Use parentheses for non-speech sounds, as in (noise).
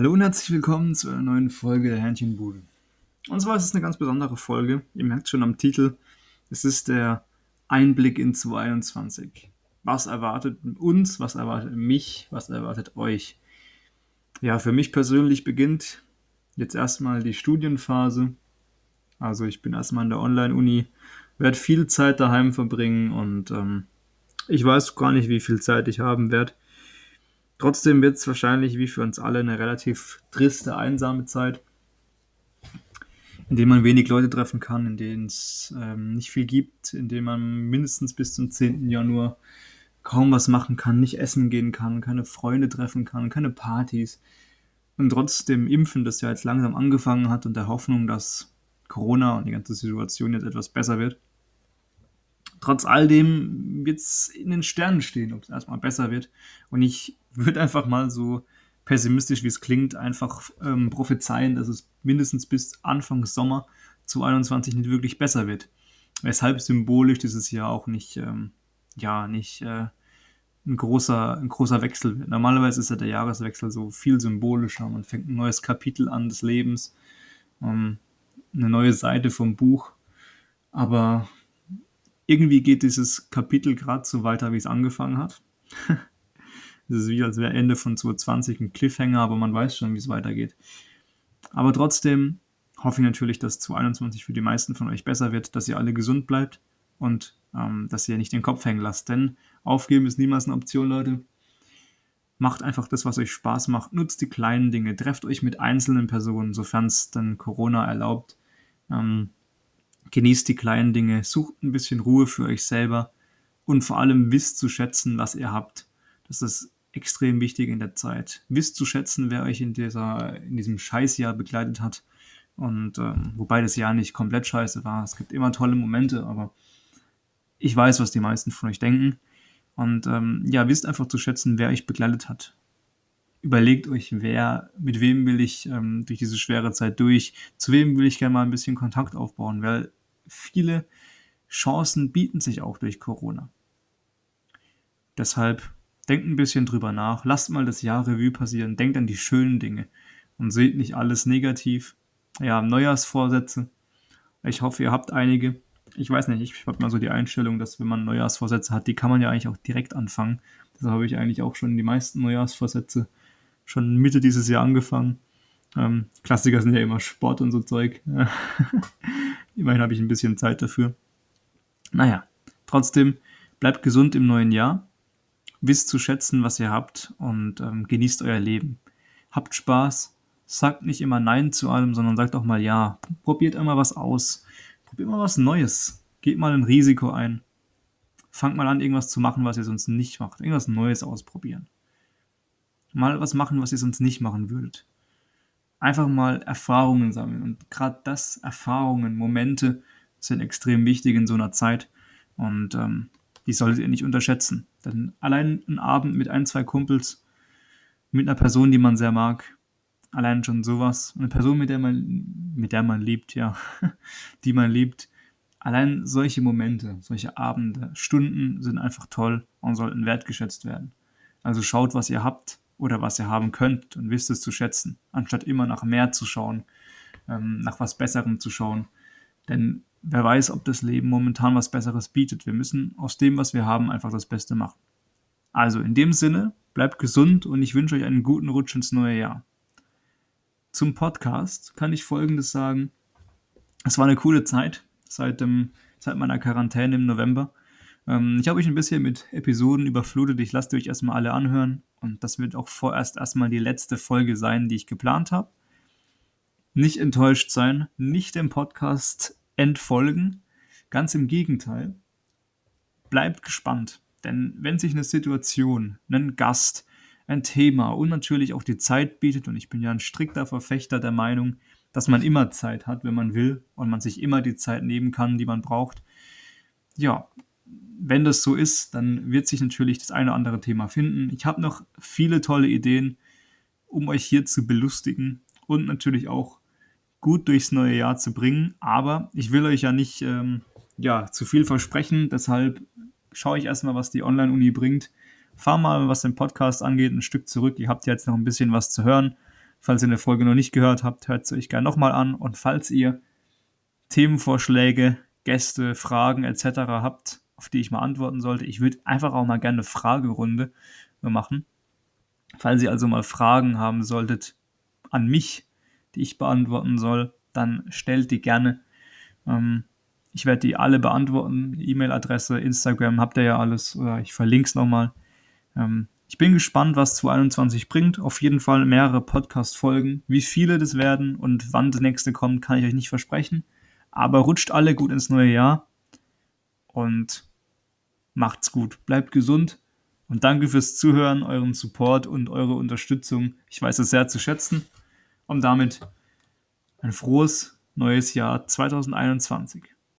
Hallo und herzlich willkommen zu einer neuen Folge der Hähnchenbude. Und zwar ist es eine ganz besondere Folge. Ihr merkt schon am Titel, es ist der Einblick in 2021. Was erwartet uns, was erwartet mich, was erwartet euch? Ja, für mich persönlich beginnt jetzt erstmal die Studienphase. Also ich bin erstmal in der Online-Uni, werde viel Zeit daheim verbringen und ähm, ich weiß gar nicht, wie viel Zeit ich haben werde. Trotzdem wird es wahrscheinlich wie für uns alle eine relativ triste, einsame Zeit, in der man wenig Leute treffen kann, in denen es ähm, nicht viel gibt, in denen man mindestens bis zum 10. Januar kaum was machen kann, nicht essen gehen kann, keine Freunde treffen kann, keine Partys. Und trotzdem Impfen, das ja jetzt langsam angefangen hat und der Hoffnung, dass Corona und die ganze Situation jetzt etwas besser wird. Trotz all dem wird es in den Sternen stehen, ob es erstmal besser wird. Und ich würde einfach mal so pessimistisch, wie es klingt, einfach ähm, prophezeien, dass es mindestens bis Anfang Sommer 2021 nicht wirklich besser wird. Weshalb symbolisch dieses Jahr auch nicht, ähm, ja, nicht äh, ein, großer, ein großer Wechsel wird. Normalerweise ist ja der Jahreswechsel so viel symbolischer. Man fängt ein neues Kapitel an des Lebens, ähm, eine neue Seite vom Buch. Aber irgendwie geht dieses Kapitel gerade so weiter, wie es angefangen hat. (laughs) Es ist wie, als wäre Ende von 2020 ein Cliffhanger, aber man weiß schon, wie es weitergeht. Aber trotzdem hoffe ich natürlich, dass 2021 für die meisten von euch besser wird, dass ihr alle gesund bleibt und ähm, dass ihr nicht den Kopf hängen lasst. Denn aufgeben ist niemals eine Option, Leute. Macht einfach das, was euch Spaß macht. Nutzt die kleinen Dinge. Trefft euch mit einzelnen Personen, sofern es dann Corona erlaubt. Ähm, genießt die kleinen Dinge. Sucht ein bisschen Ruhe für euch selber. Und vor allem wisst zu schätzen, was ihr habt. Das ist extrem wichtig in der Zeit. Wisst zu schätzen, wer euch in, dieser, in diesem Scheißjahr begleitet hat. Und ähm, wobei das Jahr nicht komplett scheiße war. Es gibt immer tolle Momente, aber ich weiß, was die meisten von euch denken. Und ähm, ja, wisst einfach zu schätzen, wer euch begleitet hat. Überlegt euch, wer, mit wem will ich ähm, durch diese schwere Zeit durch, zu wem will ich gerne mal ein bisschen Kontakt aufbauen, weil viele Chancen bieten sich auch durch Corona. Deshalb Denkt ein bisschen drüber nach, lasst mal das Jahr Revue passieren, denkt an die schönen Dinge und seht nicht alles negativ. Ja, Neujahrsvorsätze. Ich hoffe, ihr habt einige. Ich weiß nicht, ich habe mal so die Einstellung, dass wenn man Neujahrsvorsätze hat, die kann man ja eigentlich auch direkt anfangen. Deshalb habe ich eigentlich auch schon die meisten Neujahrsvorsätze schon Mitte dieses Jahr angefangen. Ähm, Klassiker sind ja immer Sport und so Zeug. (laughs) Immerhin habe ich ein bisschen Zeit dafür. Naja, trotzdem, bleibt gesund im neuen Jahr wisst zu schätzen, was ihr habt und ähm, genießt euer Leben. Habt Spaß, sagt nicht immer Nein zu allem, sondern sagt auch mal Ja. Probiert immer was aus. Probiert mal was Neues. Geht mal ein Risiko ein. Fangt mal an, irgendwas zu machen, was ihr sonst nicht macht. Irgendwas Neues ausprobieren. Mal was machen, was ihr sonst nicht machen würdet. Einfach mal Erfahrungen sammeln. Und gerade das, Erfahrungen, Momente, sind extrem wichtig in so einer Zeit. Und ähm, die solltet ihr nicht unterschätzen. Denn allein ein Abend mit ein, zwei Kumpels, mit einer Person, die man sehr mag, allein schon sowas, eine Person, mit der man, mit der man liebt, ja, (laughs) die man liebt, allein solche Momente, solche Abende, Stunden sind einfach toll und sollten wertgeschätzt werden. Also schaut, was ihr habt oder was ihr haben könnt und wisst es zu schätzen, anstatt immer nach mehr zu schauen, ähm, nach was Besserem zu schauen. Denn wer weiß, ob das Leben momentan was Besseres bietet. Wir müssen aus dem, was wir haben, einfach das Beste machen. Also in dem Sinne, bleibt gesund und ich wünsche euch einen guten Rutsch ins neue Jahr. Zum Podcast kann ich Folgendes sagen. Es war eine coole Zeit seit, dem, seit meiner Quarantäne im November. Ähm, ich habe euch ein bisschen mit Episoden überflutet. Ich lasse euch erstmal alle anhören. Und das wird auch vorerst erstmal die letzte Folge sein, die ich geplant habe. Nicht enttäuscht sein, nicht dem Podcast entfolgen. Ganz im Gegenteil. Bleibt gespannt. Denn wenn sich eine Situation, ein Gast, ein Thema und natürlich auch die Zeit bietet, und ich bin ja ein strikter Verfechter der Meinung, dass man immer Zeit hat, wenn man will, und man sich immer die Zeit nehmen kann, die man braucht. Ja, wenn das so ist, dann wird sich natürlich das eine oder andere Thema finden. Ich habe noch viele tolle Ideen, um euch hier zu belustigen und natürlich auch gut durchs neue Jahr zu bringen. Aber ich will euch ja nicht ähm, ja, zu viel versprechen. Deshalb schaue ich erstmal, was die Online-Uni bringt. Fahr mal, was den Podcast angeht, ein Stück zurück. Ihr habt jetzt noch ein bisschen was zu hören. Falls ihr eine Folge noch nicht gehört habt, hört sie euch gerne nochmal an. Und falls ihr Themenvorschläge, Gäste, Fragen etc. habt, auf die ich mal antworten sollte, ich würde einfach auch mal gerne eine Fragerunde machen. Falls ihr also mal Fragen haben solltet an mich, die ich beantworten soll, dann stellt die gerne. Ähm, ich werde die alle beantworten. E-Mail-Adresse, Instagram habt ihr ja alles. Oder ich verlinke es nochmal. Ähm, ich bin gespannt, was 2021 bringt. Auf jeden Fall mehrere Podcast-Folgen. Wie viele das werden und wann das nächste kommt, kann ich euch nicht versprechen. Aber rutscht alle gut ins neue Jahr. Und macht's gut. Bleibt gesund. Und danke fürs Zuhören, euren Support und eure Unterstützung. Ich weiß es sehr zu schätzen. Und damit ein frohes neues Jahr 2021.